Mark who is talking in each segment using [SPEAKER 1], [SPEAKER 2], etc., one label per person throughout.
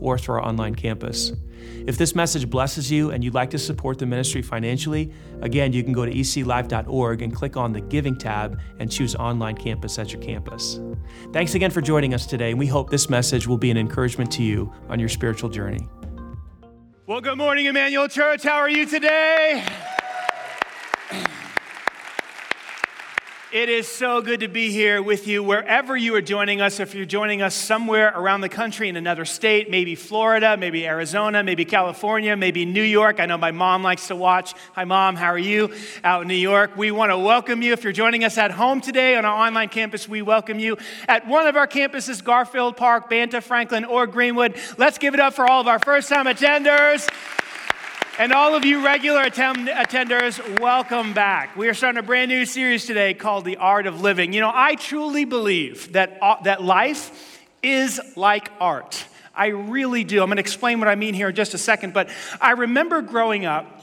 [SPEAKER 1] or through our online campus. If this message blesses you and you'd like to support the ministry financially, again, you can go to eclife.org and click on the Giving tab and choose Online Campus at your campus. Thanks again for joining us today, and we hope this message will be an encouragement to you on your spiritual journey.
[SPEAKER 2] Well, good morning, Emmanuel Church. How are you today? It is so good to be here with you wherever you are joining us. If you're joining us somewhere around the country in another state, maybe Florida, maybe Arizona, maybe California, maybe New York. I know my mom likes to watch. Hi, mom. How are you out in New York? We want to welcome you. If you're joining us at home today on our online campus, we welcome you. At one of our campuses, Garfield Park, Banta, Franklin, or Greenwood, let's give it up for all of our first time attenders. And all of you regular attend- attenders, welcome back. We are starting a brand new series today called The Art of Living. You know, I truly believe that, uh, that life is like art. I really do. I'm going to explain what I mean here in just a second, but I remember growing up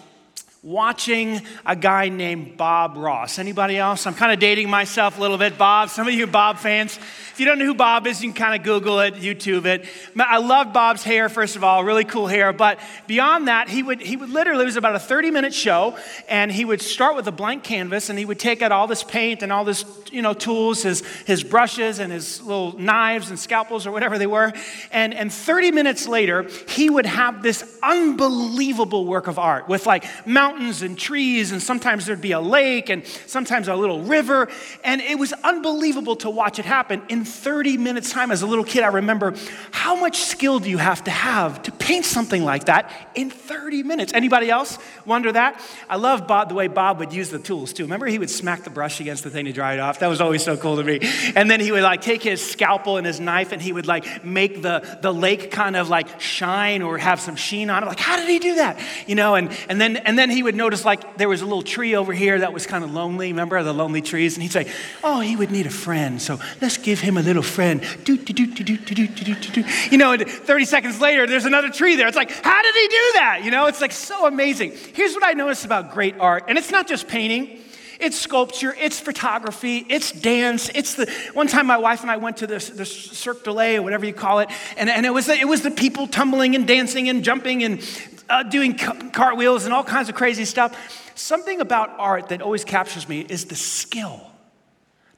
[SPEAKER 2] watching a guy named Bob Ross. Anybody else? I'm kind of dating myself a little bit. Bob, some of you Bob fans. If you don't know who Bob is, you can kind of Google it, YouTube it. I love Bob's hair, first of all, really cool hair. But beyond that, he would, he would literally, it was about a 30 minute show, and he would start with a blank canvas, and he would take out all this paint and all this, you know, tools, his, his brushes and his little knives and scalpels or whatever they were. And, and 30 minutes later, he would have this unbelievable work of art with like mountains and trees, and sometimes there'd be a lake and sometimes a little river. And it was unbelievable to watch it happen. In 30 minutes' time, as a little kid, I remember how much skill do you have to have to paint something like that in 30 minutes? Anybody else wonder that? I love Bob, the way Bob would use the tools too. Remember, he would smack the brush against the thing to dry it off? That was always so cool to me. And then he would like take his scalpel and his knife and he would like make the, the lake kind of like shine or have some sheen on it. Like, how did he do that? You know, and, and, then, and then he would notice like there was a little tree over here that was kind of lonely. Remember the lonely trees? And he'd say, oh, he would need a friend. So let's give him a little friend. Do, do, do, do, do, do, do, do. You know, and 30 seconds later, there's another tree there. It's like, how did he do that? You know, it's like so amazing. Here's what I noticed about great art, and it's not just painting. It's sculpture, it's photography, it's dance. It's the one time my wife and I went to the Cirque du Soleil or whatever you call it, and, and it, was the, it was the people tumbling and dancing and jumping and uh, doing cartwheels and all kinds of crazy stuff. Something about art that always captures me is the skill,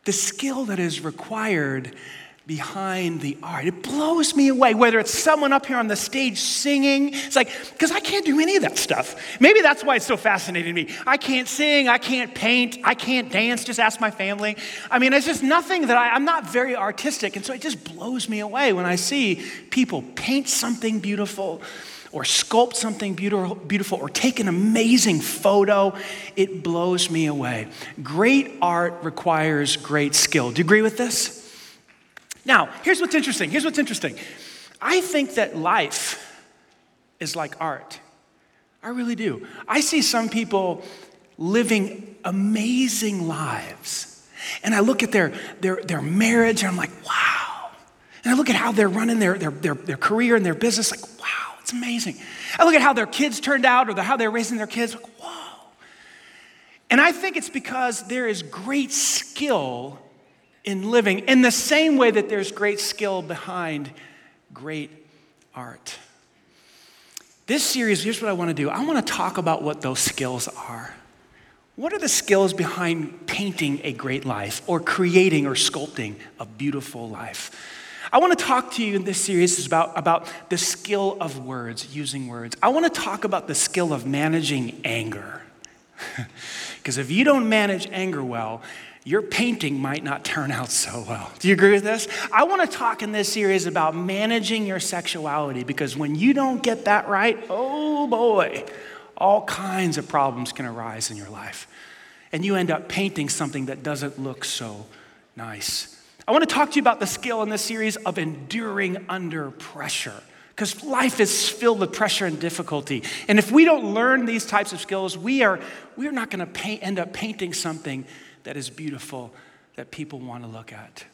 [SPEAKER 2] the skill that is required behind the art. It blows me away, whether it's someone up here on the stage singing. It's like, because I can't do any of that stuff. Maybe that's why it's so fascinating to me. I can't sing, I can't paint, I can't dance. Just ask my family. I mean, it's just nothing that I, I'm not very artistic. And so it just blows me away when I see people paint something beautiful or sculpt something beautiful, or take an amazing photo, it blows me away. Great art requires great skill. Do you agree with this? Now, here's what's interesting. Here's what's interesting. I think that life is like art. I really do. I see some people living amazing lives. And I look at their, their, their marriage and I'm like, wow. And I look at how they're running their, their, their, their career and their business, like, it's amazing. I look at how their kids turned out or how they're raising their kids, like, whoa. And I think it's because there is great skill in living in the same way that there's great skill behind great art. This series, here's what I want to do I want to talk about what those skills are. What are the skills behind painting a great life or creating or sculpting a beautiful life? I want to talk to you in this series about, about the skill of words, using words. I want to talk about the skill of managing anger. Because if you don't manage anger well, your painting might not turn out so well. Do you agree with this? I want to talk in this series about managing your sexuality because when you don't get that right, oh boy, all kinds of problems can arise in your life. And you end up painting something that doesn't look so nice. I want to talk to you about the skill in this series of enduring under pressure because life is filled with pressure and difficulty. And if we don't learn these types of skills, we are, we are not going to end up painting something that is beautiful that people want to look at.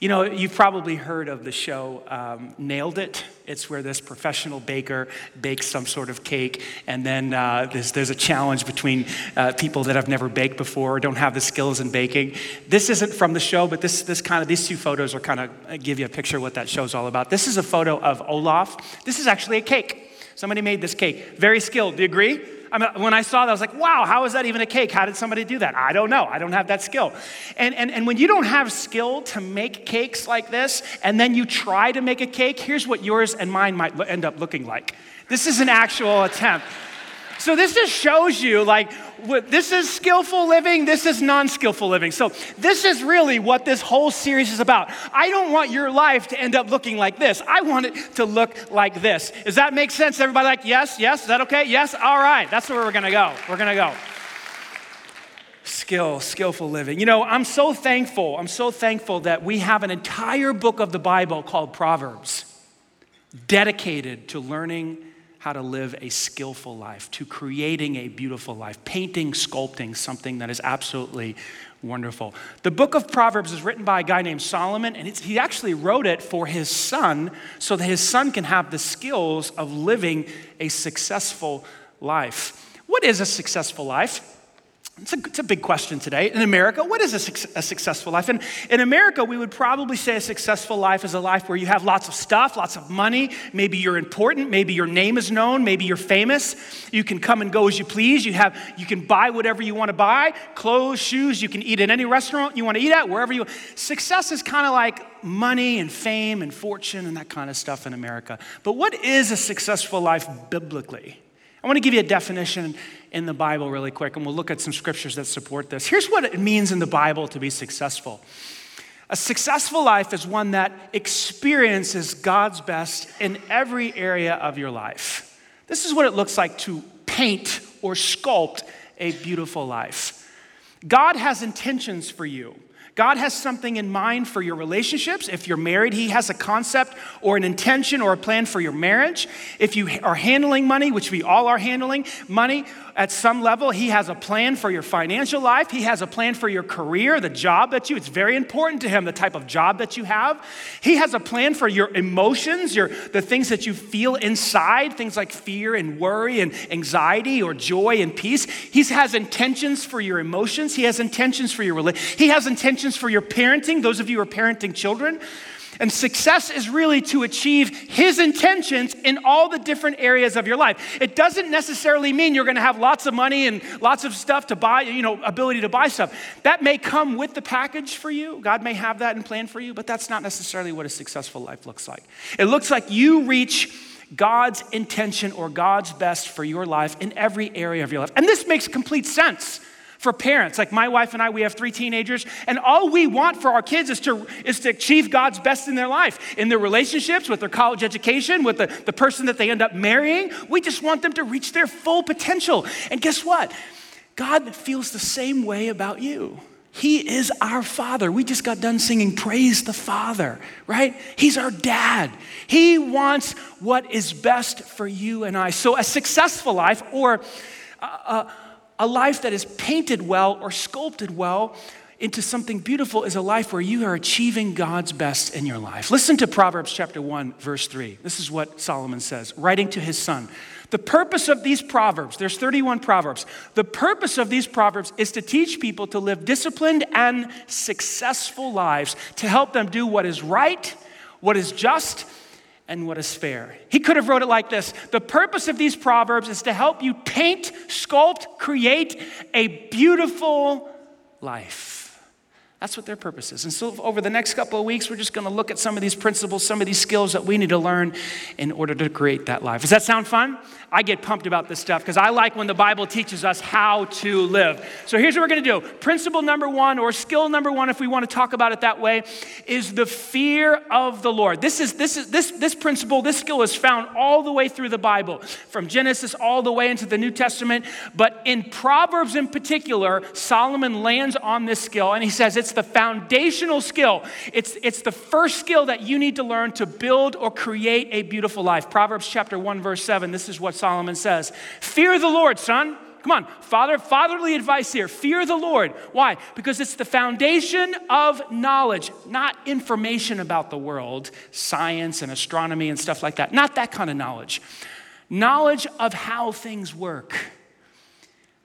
[SPEAKER 2] You know, you've probably heard of the show um, Nailed It. It's where this professional baker bakes some sort of cake, and then uh, there's, there's, a challenge between uh, people that have never baked before or don't have the skills in baking. This isn't from the show, but this, this kind of these two photos are kind of uh, give you a picture of what that show's all about. This is a photo of Olaf. This is actually a cake. Somebody made this cake. Very skilled. Do you agree? I mean, when I saw that, I was like, wow, how is that even a cake? How did somebody do that? I don't know. I don't have that skill. And, and, and when you don't have skill to make cakes like this, and then you try to make a cake, here's what yours and mine might end up looking like. This is an actual attempt. So this just shows you like this is skillful living, this is non skillful living. So, this is really what this whole series is about. I don't want your life to end up looking like this. I want it to look like this. Does that make sense? Everybody, like, yes, yes, is that okay? Yes, all right. That's where we're gonna go. We're gonna go. Skill, skillful living. You know, I'm so thankful. I'm so thankful that we have an entire book of the Bible called Proverbs dedicated to learning how to live a skillful life, to creating a beautiful life, painting, sculpting something that is absolutely wonderful. The book of Proverbs is written by a guy named Solomon, and he actually wrote it for his son so that his son can have the skills of living a successful life. What is a successful life? It's a, it's a, big question today. In America, what is a, a, successful life? And in America, we would probably say a successful life is a life where you have lots of stuff, lots of money. Maybe you're important. Maybe your name is known. Maybe you're famous. You can come and go as you please. You, have, you can buy whatever you want to buy clothes, shoes. You can eat at any restaurant you want to eat at, wherever you Success is kind of like money and fame and fortune and that kind of stuff in America. But what is a successful life biblically? I want to give you a definition in the Bible really quick, and we'll look at some scriptures that support this. Here's what it means in the Bible to be successful a successful life is one that experiences God's best in every area of your life. This is what it looks like to paint or sculpt a beautiful life. God has intentions for you. God has something in mind for your relationships. If you're married, He has a concept or an intention or a plan for your marriage. If you are handling money, which we all are handling money at some level, He has a plan for your financial life. He has a plan for your career, the job that you, it's very important to Him, the type of job that you have. He has a plan for your emotions, your, the things that you feel inside, things like fear and worry and anxiety or joy and peace. He has intentions for your emotions. He has intentions for your. He has intentions for your parenting, those of you who are parenting children. And success is really to achieve his intentions in all the different areas of your life. It doesn't necessarily mean you're going to have lots of money and lots of stuff to buy, you know, ability to buy stuff. That may come with the package for you. God may have that and plan for you, but that's not necessarily what a successful life looks like. It looks like you reach God's intention or God's best for your life in every area of your life. And this makes complete sense for parents. Like my wife and I, we have three teenagers, and all we want for our kids is to, is to achieve God's best in their life, in their relationships, with their college education, with the, the person that they end up marrying. We just want them to reach their full potential. And guess what? God feels the same way about you. He is our Father. We just got done singing Praise the Father, right? He's our dad. He wants what is best for you and I. So, a successful life or a, a, a life that is painted well or sculpted well into something beautiful is a life where you are achieving God's best in your life. Listen to Proverbs chapter 1 verse 3. This is what Solomon says, writing to his son. The purpose of these proverbs, there's 31 proverbs. The purpose of these proverbs is to teach people to live disciplined and successful lives, to help them do what is right, what is just, and what is fair. He could have wrote it like this The purpose of these proverbs is to help you paint, sculpt, create a beautiful life. That's what their purpose is. And so, over the next couple of weeks, we're just going to look at some of these principles, some of these skills that we need to learn in order to create that life. Does that sound fun? I get pumped about this stuff because I like when the Bible teaches us how to live. So, here's what we're going to do principle number one, or skill number one, if we want to talk about it that way, is the fear of the Lord. This, is, this, is, this, this principle, this skill is found all the way through the Bible, from Genesis all the way into the New Testament. But in Proverbs in particular, Solomon lands on this skill and he says it's it's the foundational skill. It's, it's the first skill that you need to learn to build or create a beautiful life. Proverbs chapter 1, verse 7, this is what Solomon says Fear the Lord, son. Come on, father, fatherly advice here. Fear the Lord. Why? Because it's the foundation of knowledge, not information about the world, science and astronomy and stuff like that. Not that kind of knowledge. Knowledge of how things work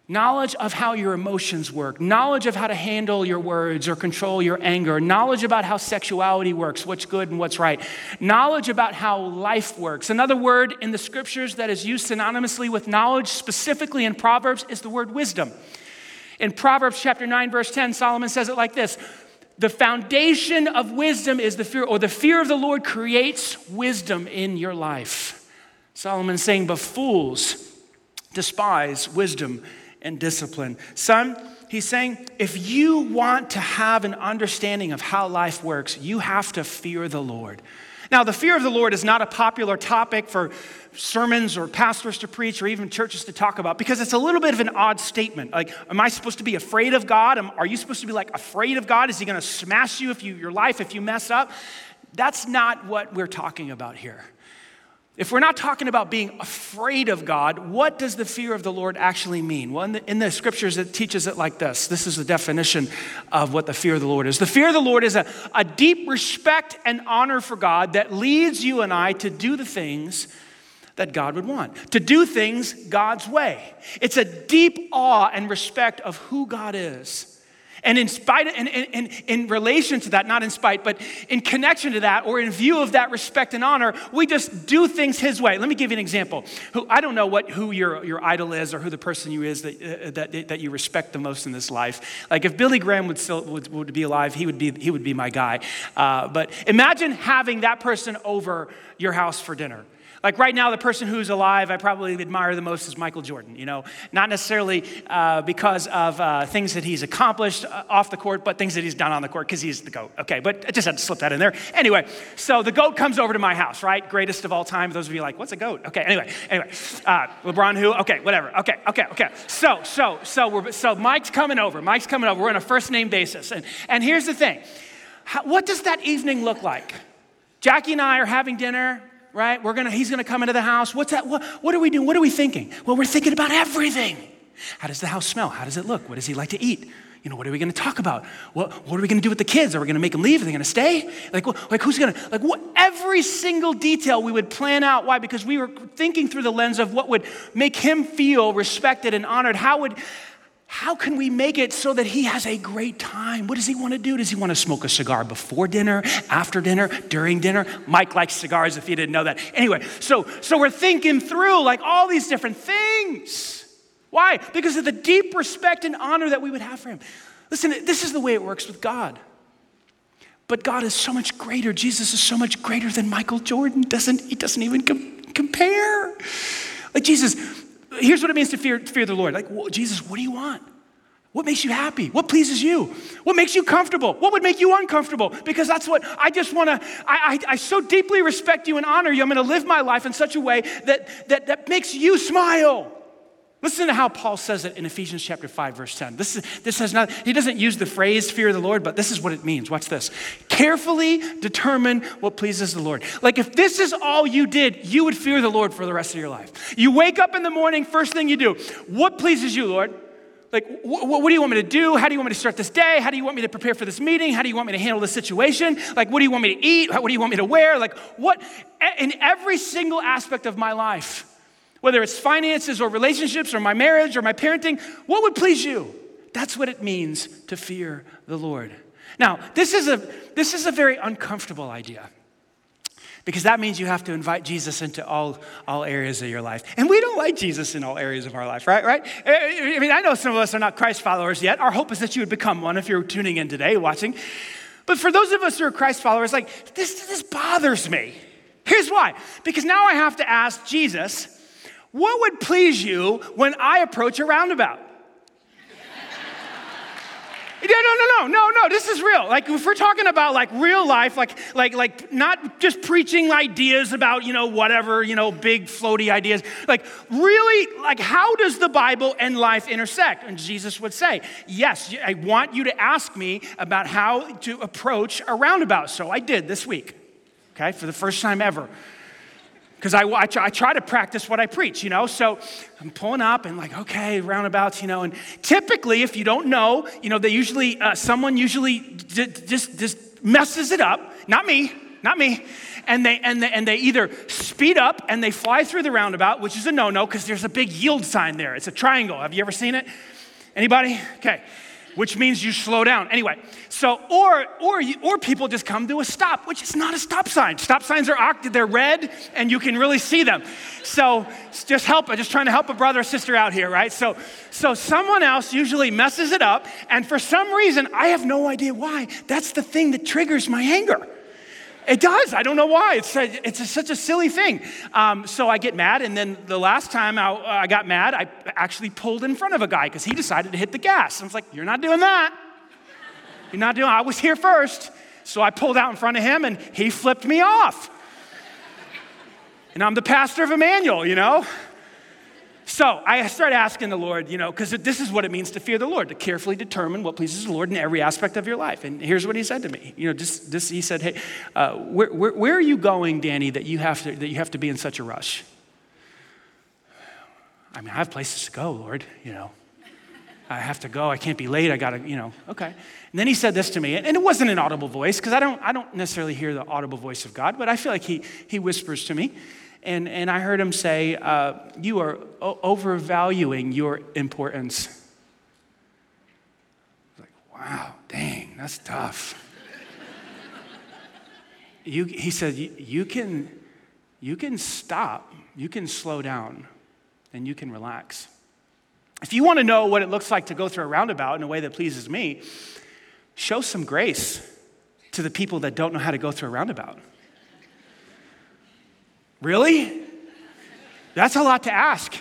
[SPEAKER 2] knowledge of how your emotions work, knowledge of how to handle your words or control your anger, knowledge about how sexuality works, what's good and what's right, knowledge about how life works. Another word in the scriptures that is used synonymously with knowledge, specifically in Proverbs, is the word wisdom. In Proverbs chapter 9, verse 10, Solomon says it like this The foundation of wisdom is the fear, or the fear of the Lord creates wisdom in your life. Solomon's saying, but fools despise wisdom and discipline. Son, he's saying if you want to have an understanding of how life works, you have to fear the Lord. Now, the fear of the Lord is not a popular topic for sermons or pastors to preach or even churches to talk about because it's a little bit of an odd statement. Like, am I supposed to be afraid of God? Are you supposed to be like afraid of God? Is he going to smash you if you your life if you mess up? That's not what we're talking about here. If we're not talking about being afraid of God, what does the fear of the Lord actually mean? Well, in the, in the, scriptures, it teaches it like this. This is the definition of what the fear of the Lord is. The fear of the Lord is a, a deep respect and honor for God that leads you and I to do the things that God would want, to do things God's way. It's a deep awe and respect of who God is and in spite, and in, in, in relation to that, not in spite, but in connection to that, or in view of that respect and honor, we just do things His way. Let me give you an example. Who, I don't know what, who your, your idol is or who the person you is that, uh, that, that you respect the most in this life. Like if Billy Graham would still would, would be alive, he would be, he would be my guy. Uh, but imagine having that person over your house for dinner. Like right now, the person who's alive I probably admire the most is Michael Jordan, you know, not necessarily uh, because of uh, things that he's accomplished uh, off the court, but things that he's done on the court because he's the GOAT. Okay, but I just had to slip that in there. Anyway, so the GOAT comes over to my house, right? Greatest of all time. Those of you like, what's a GOAT? Okay, anyway, anyway. Uh, LeBron who? Okay, whatever. Okay, okay, okay. So, so, so, we're, so Mike's coming over. Mike's coming over. We're on a first name basis. And, and here's the thing How, what does that evening look like? Jackie and I are having dinner right? We're gonna, he's gonna come into the house. What's that? What, what are we doing? What are we thinking? Well, we're thinking about everything. How does the house smell? How does it look? What does he like to eat? You know, what are we to talk about? What, what are we to do with the kids? Are we to make them leave? Are they to stay? Like, like who's to, like, what, every single detail we would plan out. Why? Because we were thinking through the lens of what would make him feel respected and honored. How would, how can we make it so that he has a great time? What does he want to do? Does he want to smoke a cigar before dinner, after dinner, during dinner? Mike likes cigars if you didn't know that. Anyway, so, so we're thinking through like all these different things. Why? Because of the deep respect and honor that we would have for him. Listen, this is the way it works with God. But God is so much greater. Jesus is so much greater than Michael Jordan. Doesn't, he doesn't even com- compare. Like Jesus, here's what it means to fear, fear the Lord. Like, well, Jesus, what do you want? What makes you happy? What pleases you? What makes you comfortable? What would make you uncomfortable? Because that's what I just want to, I, I, I, so deeply respect you and honor you. I'm going to live my life in such a way that, that, that makes you smile. Listen to how Paul says it in Ephesians chapter 5, verse 10. This, is, this has not, he doesn't use the phrase fear the Lord, but this is what it means. Watch this. Carefully determine what pleases the Lord. Like if this is all you did, you would fear the Lord for the rest of your life. You wake up in the morning, first thing you do, what pleases you, Lord? Like, wh- what do you want me to do? How do you want me to start this day? How do you want me to prepare for this meeting? How do you want me to handle this situation? Like, what do you want me to eat? What do you want me to wear? Like, what, in every single aspect of my life, whether it's finances or relationships or my marriage or my parenting, what would please you? That's what it means to fear the Lord. Now, this is a, this is a very uncomfortable idea because that means you have to invite Jesus into all, all areas of your life. And we don't like Jesus in all areas of our life, right? Right? I mean, I know some of us are not Christ followers yet. Our hope is that you would become one if you're tuning in today, watching. But for those of us who are Christ followers, like, this, this bothers me. Here's why. Because now I have to ask Jesus, what would please you when I approach a roundabout? no, no, no, no, no. This is real. Like if we're talking about like real life, like like like not just preaching ideas about you know whatever you know big floaty ideas. Like really, like how does the Bible and life intersect? And Jesus would say, "Yes, I want you to ask me about how to approach a roundabout." So I did this week. Okay, for the first time ever because I, I, try, I, try, to practice what I preach, you know. So I'm pulling up and like, okay, roundabouts, you know. And typically, if you don't know, you know, they usually, uh, someone usually d- just, just messes it up. Not me, not me. And they, and, they, and they either speed up and they fly through the roundabout, which is a no no because there's a big yield sign there. It's a triangle. Have you ever seen it? Anybody? Okay which means you slow down. Anyway, so or or or people just come to a stop, which is not a stop sign. Stop signs are they're red, and you can really see them. So just help, just trying to help a brother or sister out here, right? So so someone else usually messes it up, and for some reason, I have no idea why. That's the thing that triggers my anger. It does. I don't know why. It's, a, it's a, such a silly thing. Um, so I get mad, and then the last time I, uh, I got mad, I actually pulled in front of a guy because he decided to hit the gas. I was like, You're not doing that. You're not doing I was here first. So I pulled out in front of him, and he flipped me off. And I'm the pastor of Emmanuel, you know? So I started asking the Lord, you know, because this is what it means to fear the Lord, to carefully determine what pleases the Lord in every aspect of your life. And here's what he said to me. You know, just, just he said, hey, uh, where, where, where, are you going, Danny, that you, have to, that you have to be in such a rush? I mean, I have places to go, Lord, you know. I have to go. I can't be late. I got to, you know, okay. And then he said this to me, and it wasn't an audible voice because I don't, I don't necessarily hear the audible voice of God, but I feel like he, he whispers to me and, and I heard him say, uh, You are o- overvaluing your importance. I was like, wow, dang, that's tough. you, he said, you can, you can stop, you can slow down, and you can relax. If you want to know what it looks like to go through a roundabout in a way that pleases me, show some grace to the people that don't know how to go through a roundabout. Really? That's a lot to ask.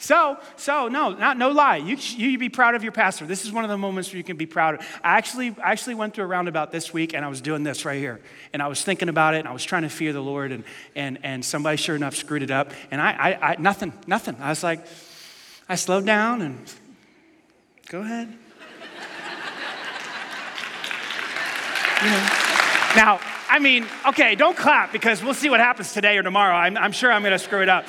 [SPEAKER 2] So, so no, not no lie. You you be proud of your pastor. This is one of the moments where you can be proud. I actually I actually went through a roundabout this week, and I was doing this right here, and I was thinking about it, and I was trying to fear the Lord, and and and somebody sure enough screwed it up, and I I, I nothing nothing. I was like, I slowed down and go ahead. you know. Now I mean, okay, don't clap because we'll see what happens today or tomorrow. I'm, I'm sure I'm going to screw it up.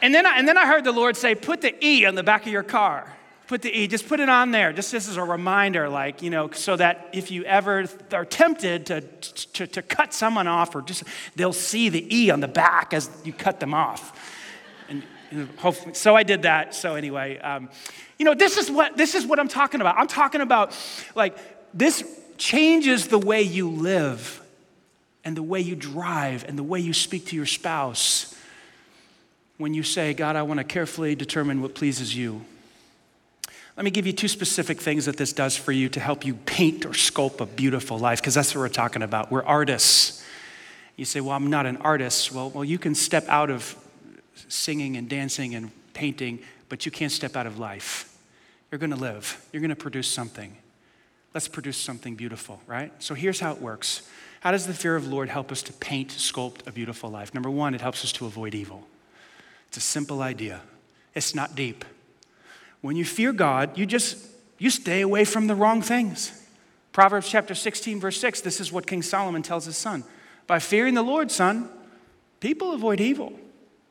[SPEAKER 2] And then, I, and then I heard the Lord say, put the E on the back of your car. Put the E, just put it on there, just as a reminder, like, you know, so that if you ever are tempted to, to, to cut someone off, or just, they'll see the E on the back as you cut them off. And, and hopefully, so I did that. So anyway, um, you know, this is what this is what I'm talking about. I'm talking about like this changes the way you live and the way you drive and the way you speak to your spouse when you say, God, I want to carefully determine what pleases you. Let me give you two specific things that this does for you to help you paint or sculpt a beautiful life, because that's what we're talking about. We're artists. You say, Well, I'm not an artist. Well, well, you can step out of singing and dancing and painting, but you can't step out of life. You're going to live, you're going to produce something. Let's produce something beautiful, right? So here's how it works how does the fear of Lord help us to paint, sculpt a beautiful life? Number one, it helps us to avoid evil. It's a simple idea, it's not deep. When you fear God, you just you stay away from the wrong things. Proverbs chapter 16, verse 6, this is what King Solomon tells his son. By fearing the Lord, son, people avoid evil.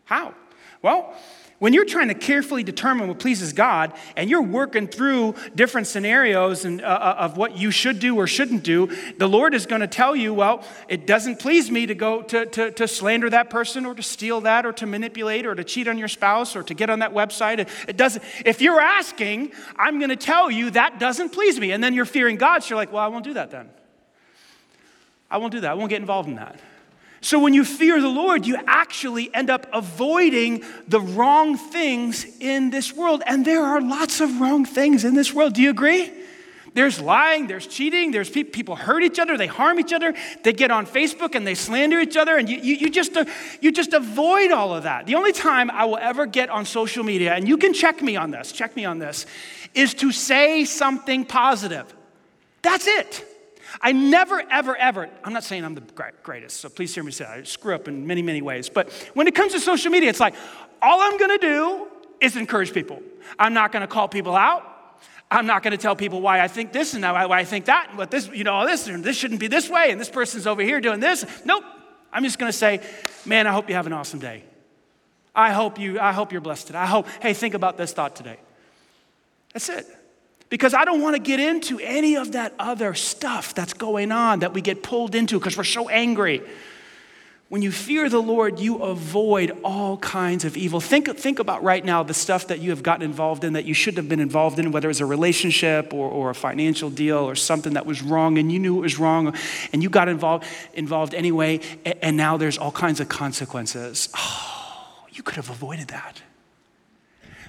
[SPEAKER 2] How? Well, when you're trying to carefully determine what pleases God and you're working through different scenarios and, uh, uh, of what you should do or shouldn't do, the Lord is going to tell you, well, it doesn't please me to go to, to, to slander that person or to steal that or to manipulate or to cheat on your spouse or to get on that website. It, doesn't. If you're asking, I'm going to tell you that doesn't please me. And then you're fearing God, so you're like, well, I won't do that then. I won't do that. I won't get involved in that. So when you fear the Lord, you actually end up avoiding the wrong things in this world. And there are lots of wrong things in this world. Do you agree? There's lying, there's cheating, there's pe- people hurt each other, they harm each other, they get on Facebook and they slander each other, and you, you, you, just, you just avoid all of that. The only time I will ever get on social media, and you can check me on this, check me on this, is to say something positive. That's it. I never, ever, ever, I'm not saying I'm the greatest, so please hear me say I screw up in many, many ways. But when it comes to social media, it's like, all I'm gonna do is encourage people. I'm not gonna call people out. I'm not going to tell people why I think this and why I think that, and what this, you know, all this, and this shouldn't be this way, and this person's over here doing this. Nope. I'm just going to say, man, I hope you have an awesome day. I hope you, I hope you're blessed today. I hope, hey, think about this thought today. That's it. Because I don't want to get into any of that other stuff that's going on that we get pulled into because we're so angry. When you fear the Lord, you avoid all kinds of evil. Think, think about right now the stuff that you have gotten involved in that you shouldn't have been involved in, whether it's a relationship or, or a financial deal or something that was wrong and you knew it was wrong and you got involved, involved anyway, and, and now there's all kinds of consequences. Oh, you could have avoided that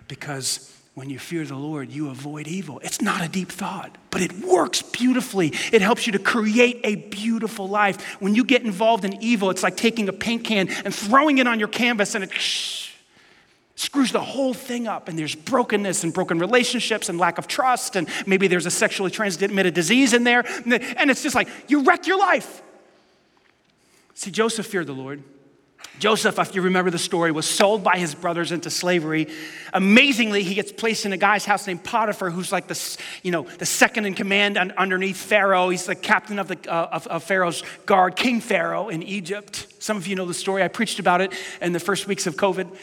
[SPEAKER 2] because when you fear the Lord, you avoid evil. It's not a deep thought, but it works beautifully. It helps you to create a beautiful life. When you get involved in evil, it's like taking a paint can and throwing it on your canvas and it screws the whole thing up. And there's brokenness and broken relationships and lack of trust. And maybe there's a sexually transmitted disease in there. And it's just like you wreck your life. See, Joseph feared the Lord. Joseph, if you remember the story, was sold by his brothers into slavery. Amazingly, he gets placed in a guy's house named Potiphar, who's like the, you know, the second in command underneath Pharaoh. He's the captain of, the, uh, of, of Pharaoh's guard, King Pharaoh in Egypt. Some of you know the story. I preached about it in the first weeks of COVID.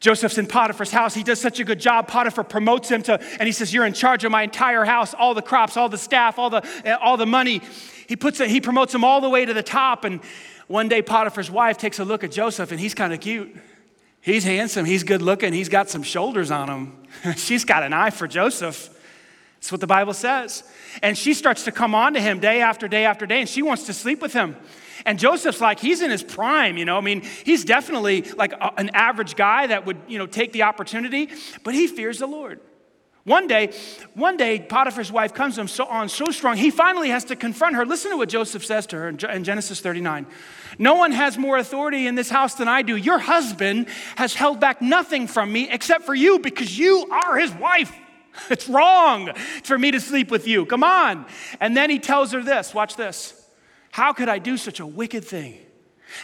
[SPEAKER 2] Joseph's in Potiphar's house. He does such a good job. Potiphar promotes him to, and he says, You're in charge of my entire house, all the crops, all the staff, all the, all the money. He, puts it, he promotes him all the way to the top. And one day, Potiphar's wife takes a look at Joseph, and he's kind of cute. He's handsome, he's good looking, he's got some shoulders on him. She's got an eye for Joseph. That's what the Bible says. And she starts to come on to him day after day after day, and she wants to sleep with him. And Joseph's like, he's in his prime, you know. I mean, he's definitely like a, an average guy that would, you know, take the opportunity, but he fears the Lord. One day, one day, Potiphar's wife comes to him so, on so strong, he finally has to confront her. Listen to what Joseph says to her in Genesis 39. No one has more authority in this house than I do. Your husband has held back nothing from me except for you because you are his wife. It's wrong for me to sleep with you. Come on. And then he tells her this watch this. How could I do such a wicked thing?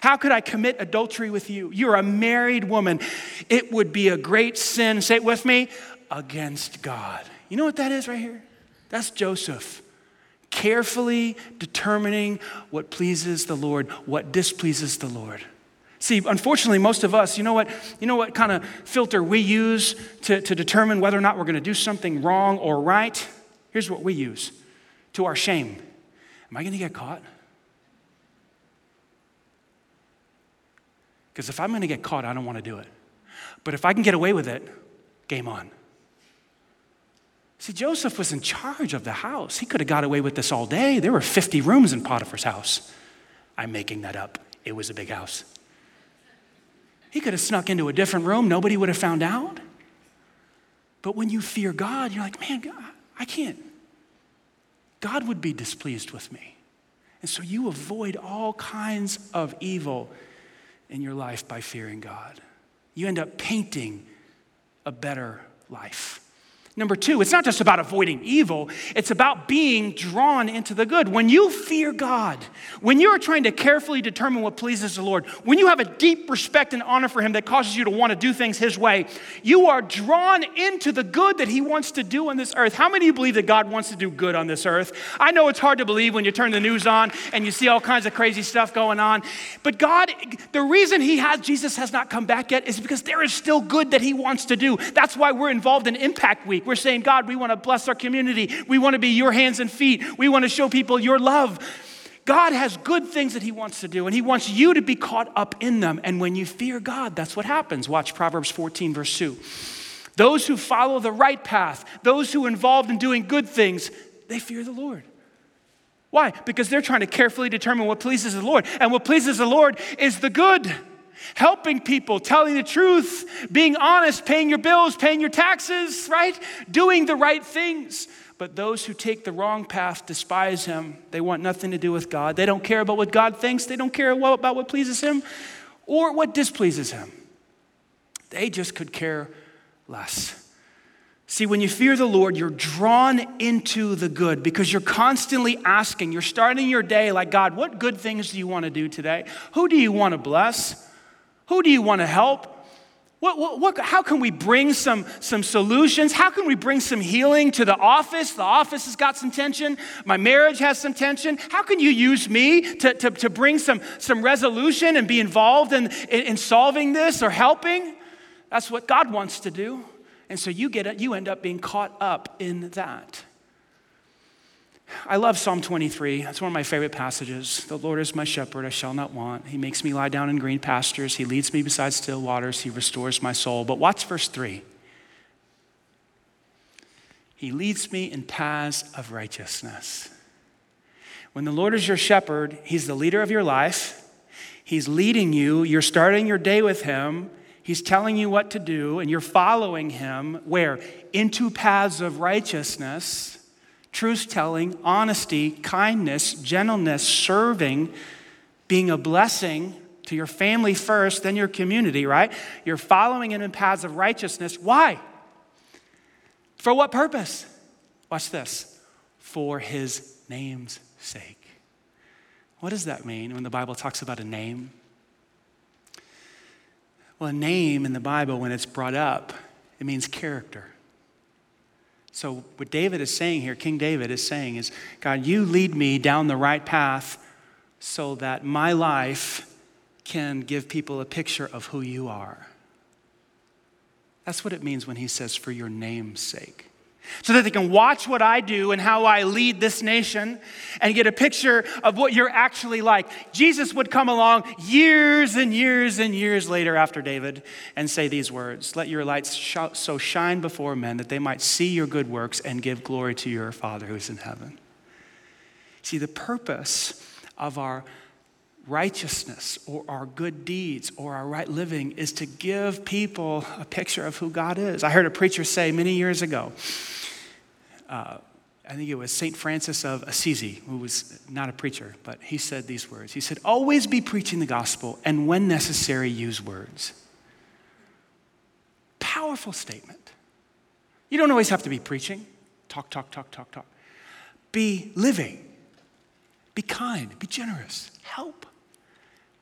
[SPEAKER 2] How could I commit adultery with you? You're a married woman. It would be a great sin. Say it with me against God. You know what that is right here? That's Joseph. Carefully determining what pleases the Lord, what displeases the Lord. See, unfortunately, most of us, you know what, you know what kind of filter we use to, to determine whether or not we're going to do something wrong or right? Here's what we use to our shame. Am I going to get caught? Because if I'm going to get caught, I don't want to do it. But if I can get away with it, game on. See, Joseph was in charge of the house. He could have got away with this all day. There were 50 rooms in Potiphar's house. I'm making that up. It was a big house. He could have snuck into a different room, nobody would have found out. But when you fear God, you're like, man, I can't. God would be displeased with me. And so you avoid all kinds of evil in your life by fearing God. You end up painting a better life. Number two, it's not just about avoiding evil, it's about being drawn into the good. When you fear God, when you are trying to carefully determine what pleases the Lord, when you have a deep respect and honor for Him that causes you to want to do things His way, you are drawn into the good that He wants to do on this earth. How many of you believe that God wants to do good on this earth? I know it's hard to believe when you turn the news on and you see all kinds of crazy stuff going on, but God, the reason He has, Jesus has not come back yet, is because there is still good that He wants to do. That's why we're involved in Impact Week. We're saying, God, we want to bless our community. We want to be your hands and feet. We want to show people your love. God has good things that He wants to do, and He wants you to be caught up in them. And when you fear God, that's what happens. Watch Proverbs 14, verse 2. Those who follow the right path, those who are involved in doing good things, they fear the Lord. Why? Because they're trying to carefully determine what pleases the Lord. And what pleases the Lord is the good. Helping people, telling the truth, being honest, paying your bills, paying your taxes, right? Doing the right things. But those who take the wrong path despise him. They want nothing to do with God. They don't care about what God thinks, they don't care about what pleases him or what displeases him. They just could care less. See, when you fear the Lord, you're drawn into the good because you're constantly asking. You're starting your day like, God, what good things do you want to do today? Who do you want to bless? Who do you want to help? What, what, what, how can we bring some, some solutions? How can we bring some healing to the office? The office has got some tension. My marriage has some tension. How can you use me to, to, to bring some, some resolution and be involved in, in, in solving this or helping? That's what God wants to do. And so you, get you end up being caught up in that. I love Psalm 23. It's one of my favorite passages. The Lord is my shepherd, I shall not want. He makes me lie down in green pastures. He leads me beside still waters. He restores my soul. But watch verse 3. He leads me in paths of righteousness. When the Lord is your shepherd, He's the leader of your life. He's leading you. You're starting your day with Him. He's telling you what to do, and you're following Him where? Into paths of righteousness truth telling, honesty, kindness, gentleness, serving, being a blessing to your family first, then your community, right? You're following him in paths of righteousness. Why? For what purpose? Watch this. For his name's sake. What does that mean when the Bible talks about a name? Well, a name in the Bible, when it's brought up, it means character. So, what David is saying here, King David is saying, is God, you lead me down the right path so that my life can give people a picture of who you are. That's what it means when he says, for your name's sake so that they can watch what I do and how I lead this nation and get a picture of what you're actually like. Jesus would come along years and years and years later after David and say these words Let your lights so shine before men that they might see your good works and give glory to your Father who is in heaven. See, the purpose of our righteousness or our good deeds or our right living is to give people a picture of who God is. I heard a preacher say many years ago, uh, I think it was St. Francis of Assisi, who was not a preacher, but he said these words. He said, Always be preaching the gospel, and when necessary, use words. Powerful statement. You don't always have to be preaching. Talk, talk, talk, talk, talk. Be living. Be kind. Be generous. Help.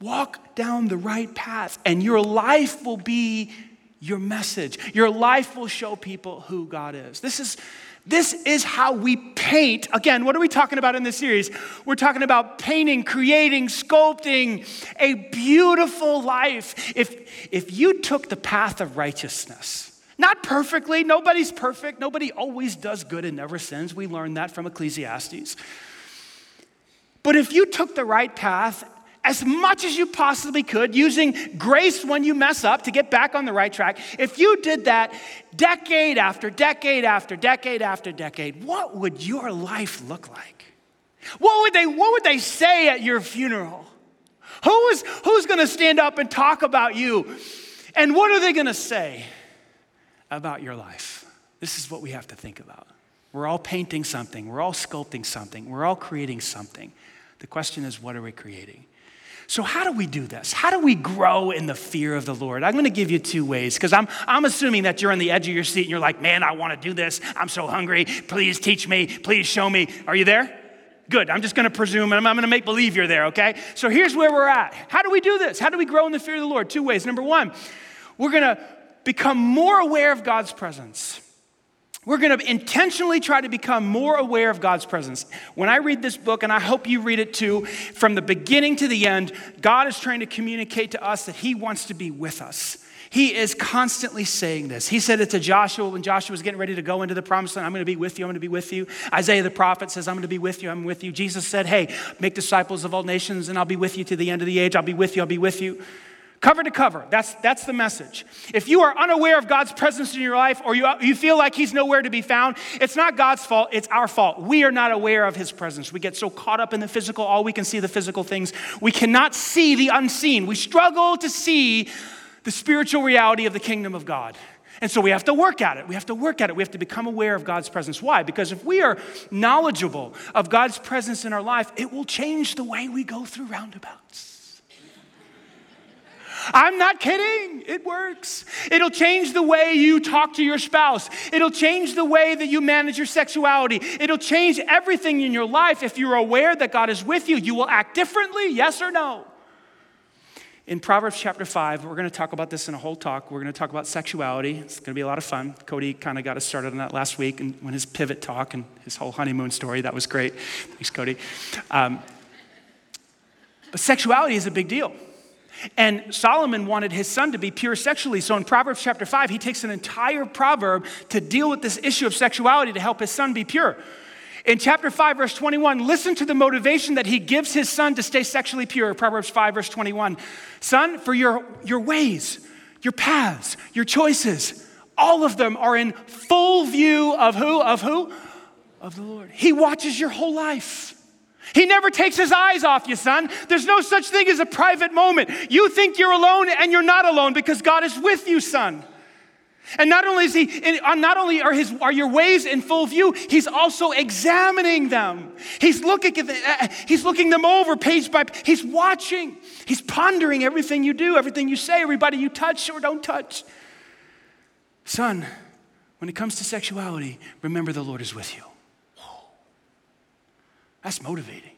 [SPEAKER 2] Walk down the right path, and your life will be your message. Your life will show people who God is. This is this is how we paint. Again, what are we talking about in this series? We're talking about painting, creating, sculpting a beautiful life. If, if you took the path of righteousness, not perfectly, nobody's perfect, nobody always does good and never sins. We learned that from Ecclesiastes. But if you took the right path as much as you possibly could, using grace when you mess up to get back on the right track, if you did that decade after decade after decade after decade, what would your life look like? What would they, what would they say at your funeral? Who is, who's going to stand up and talk about you? And what are they going to say about your life? This is what we have to think about. We're all painting something, we're all sculpting something, we're all creating something. The question is, what are we creating? So, how do we do this? How do we grow in the fear of the Lord? I'm going to give you two ways because I'm, I'm assuming that you're on the edge of your seat and you're like, man, I want to do this. I'm so hungry. Please teach me. Please show me. Are you there? Good. I'm just going to presume and I'm, I'm going to make believe you're there, okay? So, here's where we're at. How do we do this? How do we grow in the fear of the Lord? Two ways. Number one, we're going to become more aware of God's presence. We're going to intentionally try to become more aware of God's presence. When I read this book, and I hope you read it too, from the beginning to the end, God is trying to communicate to us that He wants to be with us. He is constantly saying this. He said it to Joshua when Joshua was getting ready to go into the promised land I'm going to be with you, I'm going to be with you. Isaiah the prophet says, I'm going to be with you, I'm with you. Jesus said, Hey, make disciples of all nations, and I'll be with you to the end of the age. I'll be with you, I'll be with you. Cover to cover. That's, that's the message. If you are unaware of God's presence in your life or you, you feel like He's nowhere to be found, it's not God's fault, it's our fault. We are not aware of His presence. We get so caught up in the physical, all we can see the physical things. We cannot see the unseen. We struggle to see the spiritual reality of the kingdom of God. And so we have to work at it. We have to work at it. We have to become aware of God's presence. Why? Because if we are knowledgeable of God's presence in our life, it will change the way we go through roundabouts. I'm not kidding. It works. It'll change the way you talk to your spouse. It'll change the way that you manage your sexuality. It'll change everything in your life. If you're aware that God is with you, you will act differently, yes or no? In Proverbs chapter 5, we're going to talk about this in a whole talk. We're going to talk about sexuality. It's going to be a lot of fun. Cody kind of got us started on that last week and when his pivot talk and his whole honeymoon story. That was great. Thanks, Cody. Um, but sexuality is a big deal. And Solomon wanted his son to be pure sexually. So in Proverbs chapter 5, he takes an entire proverb to deal with this issue of sexuality to help his son be pure. In chapter 5, verse 21, listen to the motivation that he gives his son to stay sexually pure. Proverbs 5, verse 21. Son, for your, your ways, your paths, your choices, all of them are in full view of who? Of who? Of the Lord. He watches your whole life. He never takes his eyes off you, son. There's no such thing as a private moment. You think you're alone and you're not alone because God is with you, son. And not only is he, uh, not only are his are your ways in full view, he's also examining them. He's looking at the, uh, he's looking them over page by page. He's watching. He's pondering everything you do, everything you say, everybody you touch or don't touch. Son, when it comes to sexuality, remember the Lord is with you. That's motivating.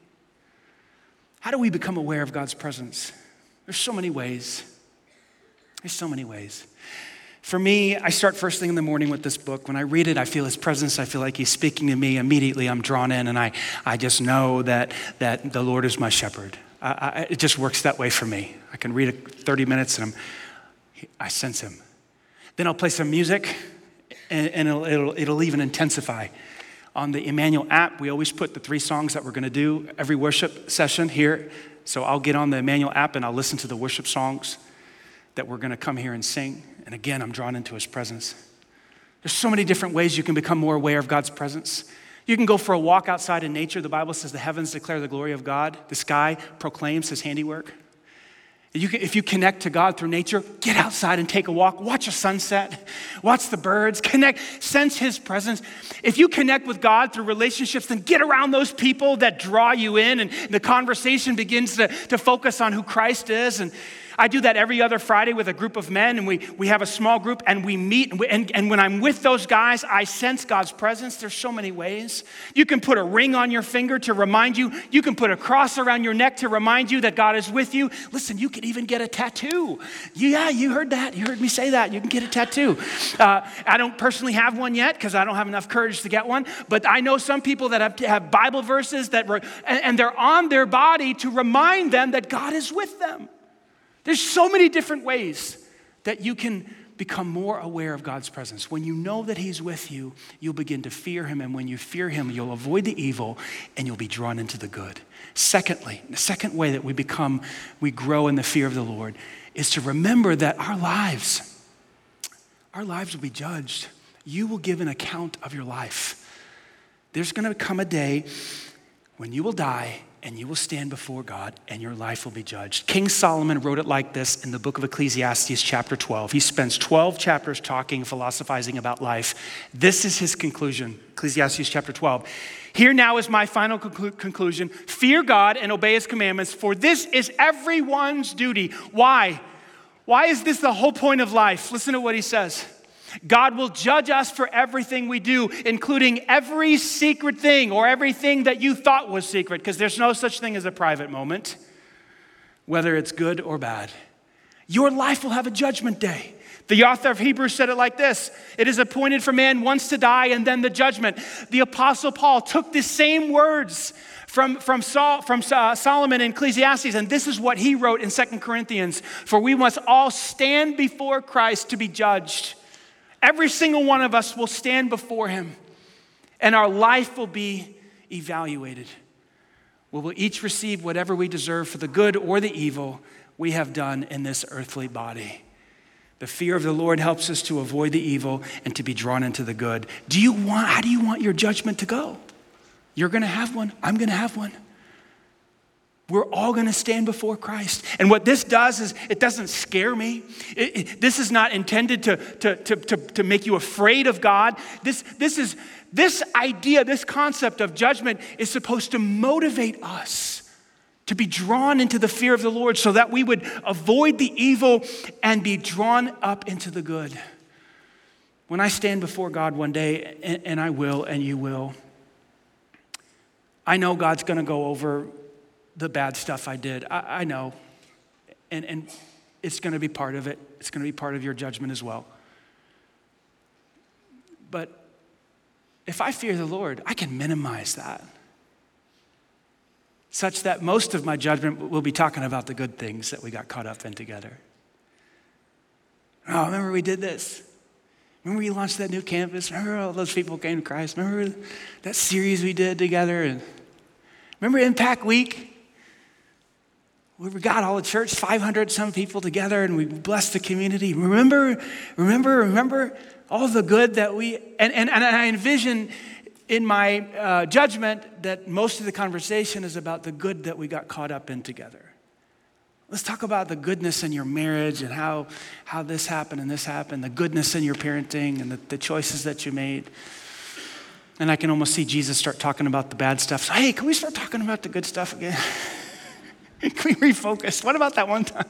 [SPEAKER 2] How do we become aware of God's presence? There's so many ways. There's so many ways. For me, I start first thing in the morning with this book. When I read it, I feel his presence. I feel like he's speaking to me. Immediately, I'm drawn in, and I, I just know that, that the Lord is my shepherd. I, I, it just works that way for me. I can read it 30 minutes, and I'm, I sense him. Then I'll play some music, and, and it'll, it'll, it'll even intensify on the Emmanuel app, we always put the three songs that we're going to do every worship session here. So I'll get on the Emmanuel app and I'll listen to the worship songs that we're going to come here and sing. And again, I'm drawn into his presence. There's so many different ways you can become more aware of God's presence. You can go for a walk outside in nature. The Bible says the heavens declare the glory of God, the sky proclaims his handiwork. You can, if you connect to God through nature, get outside and take a walk, watch a sunset, watch the birds, connect, sense His presence. If you connect with God through relationships, then get around those people that draw you in, and the conversation begins to, to focus on who Christ is. And I do that every other Friday with a group of men, and we, we have a small group and we meet. And, we, and, and when I'm with those guys, I sense God's presence. There's so many ways. You can put a ring on your finger to remind you, you can put a cross around your neck to remind you that God is with you. Listen, you can even get a tattoo. Yeah, you heard that. You heard me say that. You can get a tattoo. Uh, I don't personally have one yet because I don't have enough courage to get one, but I know some people that have, have Bible verses that, were, and, and they're on their body to remind them that God is with them. There's so many different ways that you can become more aware of God's presence. When you know that He's with you, you'll begin to fear Him. And when you fear Him, you'll avoid the evil and you'll be drawn into the good. Secondly, the second way that we become, we grow in the fear of the Lord is to remember that our lives, our lives will be judged. You will give an account of your life. There's going to come a day when you will die and you will stand before God and your life will be judged. King Solomon wrote it like this in the book of Ecclesiastes, chapter 12. He spends 12 chapters talking, philosophizing about life. This is his conclusion Ecclesiastes, chapter 12. Here now is my final conclu- conclusion fear God and obey his commandments, for this is everyone's duty. Why? Why is this the whole point of life? Listen to what he says. God will judge us for everything we do, including every secret thing or everything that you thought was secret, because there's no such thing as a private moment, whether it's good or bad. Your life will have a judgment day. The author of Hebrews said it like this It is appointed for man once to die and then the judgment. The Apostle Paul took the same words from, from, Saul, from uh, Solomon in Ecclesiastes, and this is what he wrote in Second Corinthians For we must all stand before Christ to be judged. Every single one of us will stand before him and our life will be evaluated. We will each receive whatever we deserve for the good or the evil we have done in this earthly body. The fear of the Lord helps us to avoid the evil and to be drawn into the good. Do you want, how do you want your judgment to go? You're going to have one. I'm going to have one. We're all going to stand before Christ. And what this does is it doesn't scare me. It, it, this is not intended to, to, to, to, to make you afraid of God. This, this, is, this idea, this concept of judgment is supposed to motivate us to be drawn into the fear of the Lord so that we would avoid the evil and be drawn up into the good. When I stand before God one day, and, and I will, and you will, I know God's going to go over the bad stuff I did. I, I know. And, and it's going to be part of it, it's going to be part of your judgment as well. But if I fear the Lord, I can minimize that such that most of my judgment will be talking about the good things that we got caught up in together. Oh, remember we did this? Remember we launched that new campus? Remember all those people came to Christ? Remember that series we did together? And remember Impact Week? We got all the church, 500 some people together, and we blessed the community. Remember, remember, remember all the good that we, and, and, and I envision in my uh, judgment that most of the conversation is about the good that we got caught up in together. Let's talk about the goodness in your marriage and how, how this happened and this happened, the goodness in your parenting and the, the choices that you made. And I can almost see Jesus start talking about the bad stuff. So, hey, can we start talking about the good stuff again? can we refocus? What about that one time?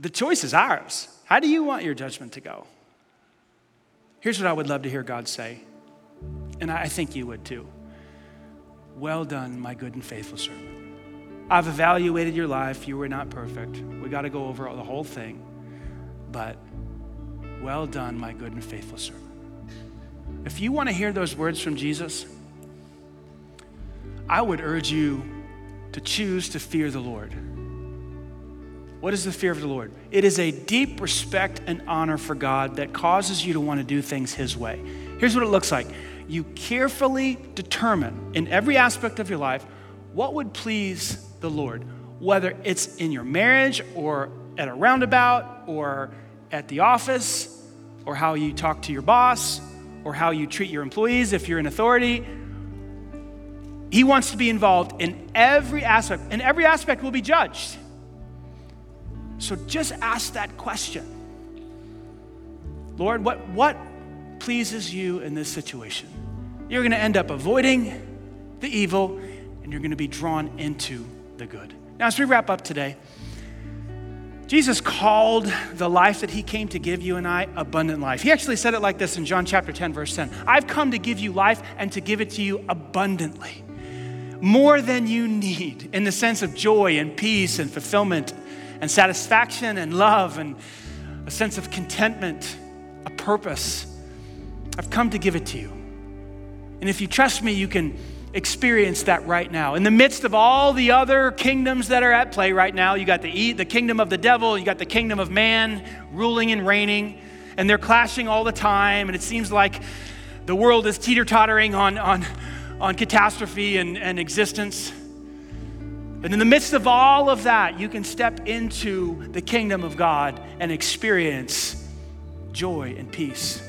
[SPEAKER 2] the choice is ours. How do you want your judgment to go? Here's what I would love to hear God say, and I think you would too. Well done, my good and faithful servant. I've evaluated your life. You were not perfect. We got to go over the whole thing. But well done, my good and faithful servant. If you want to hear those words from Jesus, I would urge you to choose to fear the Lord. What is the fear of the Lord? It is a deep respect and honor for God that causes you to want to do things His way. Here's what it looks like you carefully determine in every aspect of your life what would please the Lord, whether it's in your marriage or at a roundabout or at the office or how you talk to your boss or how you treat your employees if you're in authority. He wants to be involved in every aspect, and every aspect will be judged. So just ask that question Lord, what, what pleases you in this situation? You're going to end up avoiding the evil and you're going to be drawn into the good. Now, as we wrap up today, Jesus called the life that he came to give you and I abundant life. He actually said it like this in John chapter 10, verse 10 I've come to give you life and to give it to you abundantly, more than you need, in the sense of joy and peace and fulfillment and satisfaction and love and a sense of contentment, a purpose. I've come to give it to you. And if you trust me, you can experience that right now. In the midst of all the other kingdoms that are at play right now, you got the, the kingdom of the devil, you got the kingdom of man ruling and reigning, and they're clashing all the time, and it seems like the world is teeter tottering on, on, on catastrophe and, and existence. And in the midst of all of that, you can step into the kingdom of God and experience joy and peace.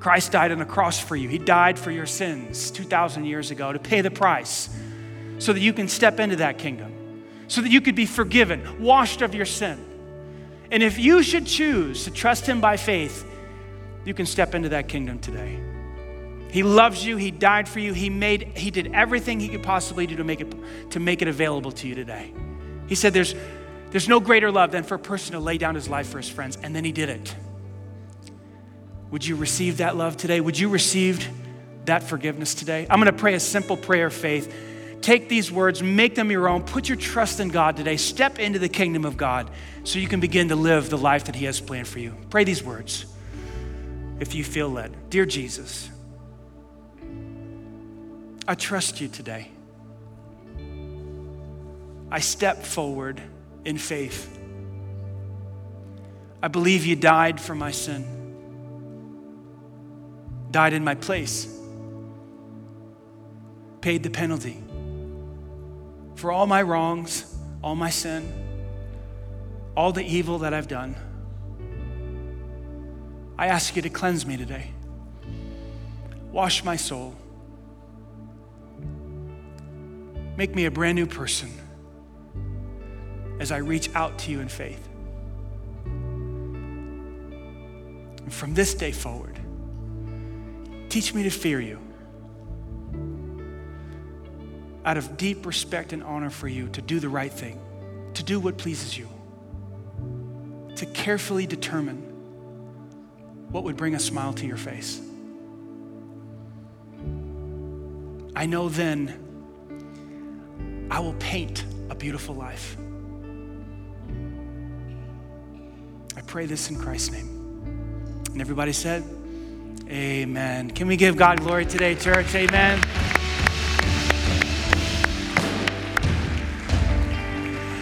[SPEAKER 2] Christ died on the cross for you. He died for your sins 2,000 years ago to pay the price so that you can step into that kingdom, so that you could be forgiven, washed of your sin. And if you should choose to trust Him by faith, you can step into that kingdom today. He loves you. He died for you. He made he did everything he could possibly do to make it to make it available to you today. He said there's there's no greater love than for a person to lay down his life for his friends and then he did it. Would you receive that love today? Would you receive that forgiveness today? I'm going to pray a simple prayer of faith. Take these words, make them your own. Put your trust in God today. Step into the kingdom of God so you can begin to live the life that he has planned for you. Pray these words if you feel led. Dear Jesus, I trust you today. I step forward in faith. I believe you died for my sin, died in my place, paid the penalty, for all my wrongs, all my sin, all the evil that I've done. I ask you to cleanse me today. Wash my soul. Make me a brand new person as I reach out to you in faith. And from this day forward, teach me to fear you out of deep respect and honor for you to do the right thing, to do what pleases you, to carefully determine what would bring a smile to your face. I know then I will paint a beautiful life. I pray this in Christ's name. And everybody said, Amen. Can we give God glory today, church? Amen.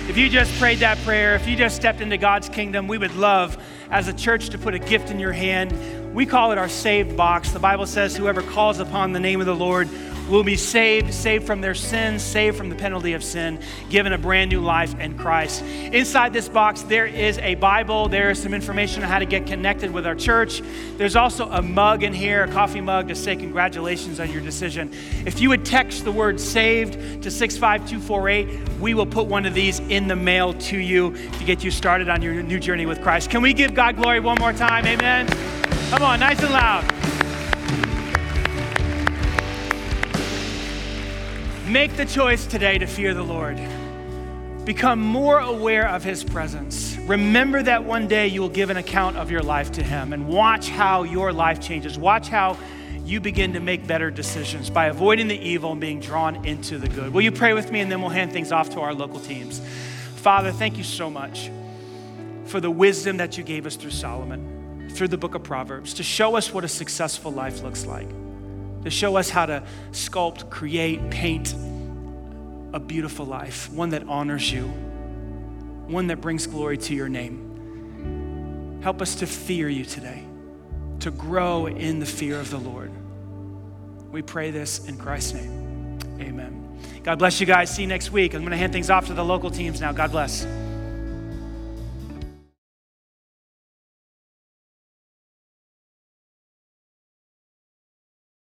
[SPEAKER 2] If you just prayed that prayer, if you just stepped into God's kingdom, we would love as a church to put a gift in your hand. We call it our saved box. The Bible says, Whoever calls upon the name of the Lord will be saved, saved from their sins, saved from the penalty of sin, given a brand new life in Christ. Inside this box, there is a Bible. There is some information on how to get connected with our church. There's also a mug in here, a coffee mug to say congratulations on your decision. If you would text the word saved to 65248, we will put one of these in the mail to you to get you started on your new journey with Christ. Can we give God glory one more time? Amen. Come on, nice and loud. Make the choice today to fear the Lord. Become more aware of His presence. Remember that one day you will give an account of your life to Him and watch how your life changes. Watch how you begin to make better decisions by avoiding the evil and being drawn into the good. Will you pray with me and then we'll hand things off to our local teams? Father, thank you so much for the wisdom that you gave us through Solomon, through the book of Proverbs, to show us what a successful life looks like to show us how to sculpt, create, paint a beautiful life, one that honors you, one that brings glory to your name. Help us to fear you today, to grow in the fear of the Lord. We pray this in Christ's name. Amen. God bless you guys. See you next week. I'm going to hand things off to the local teams now. God bless.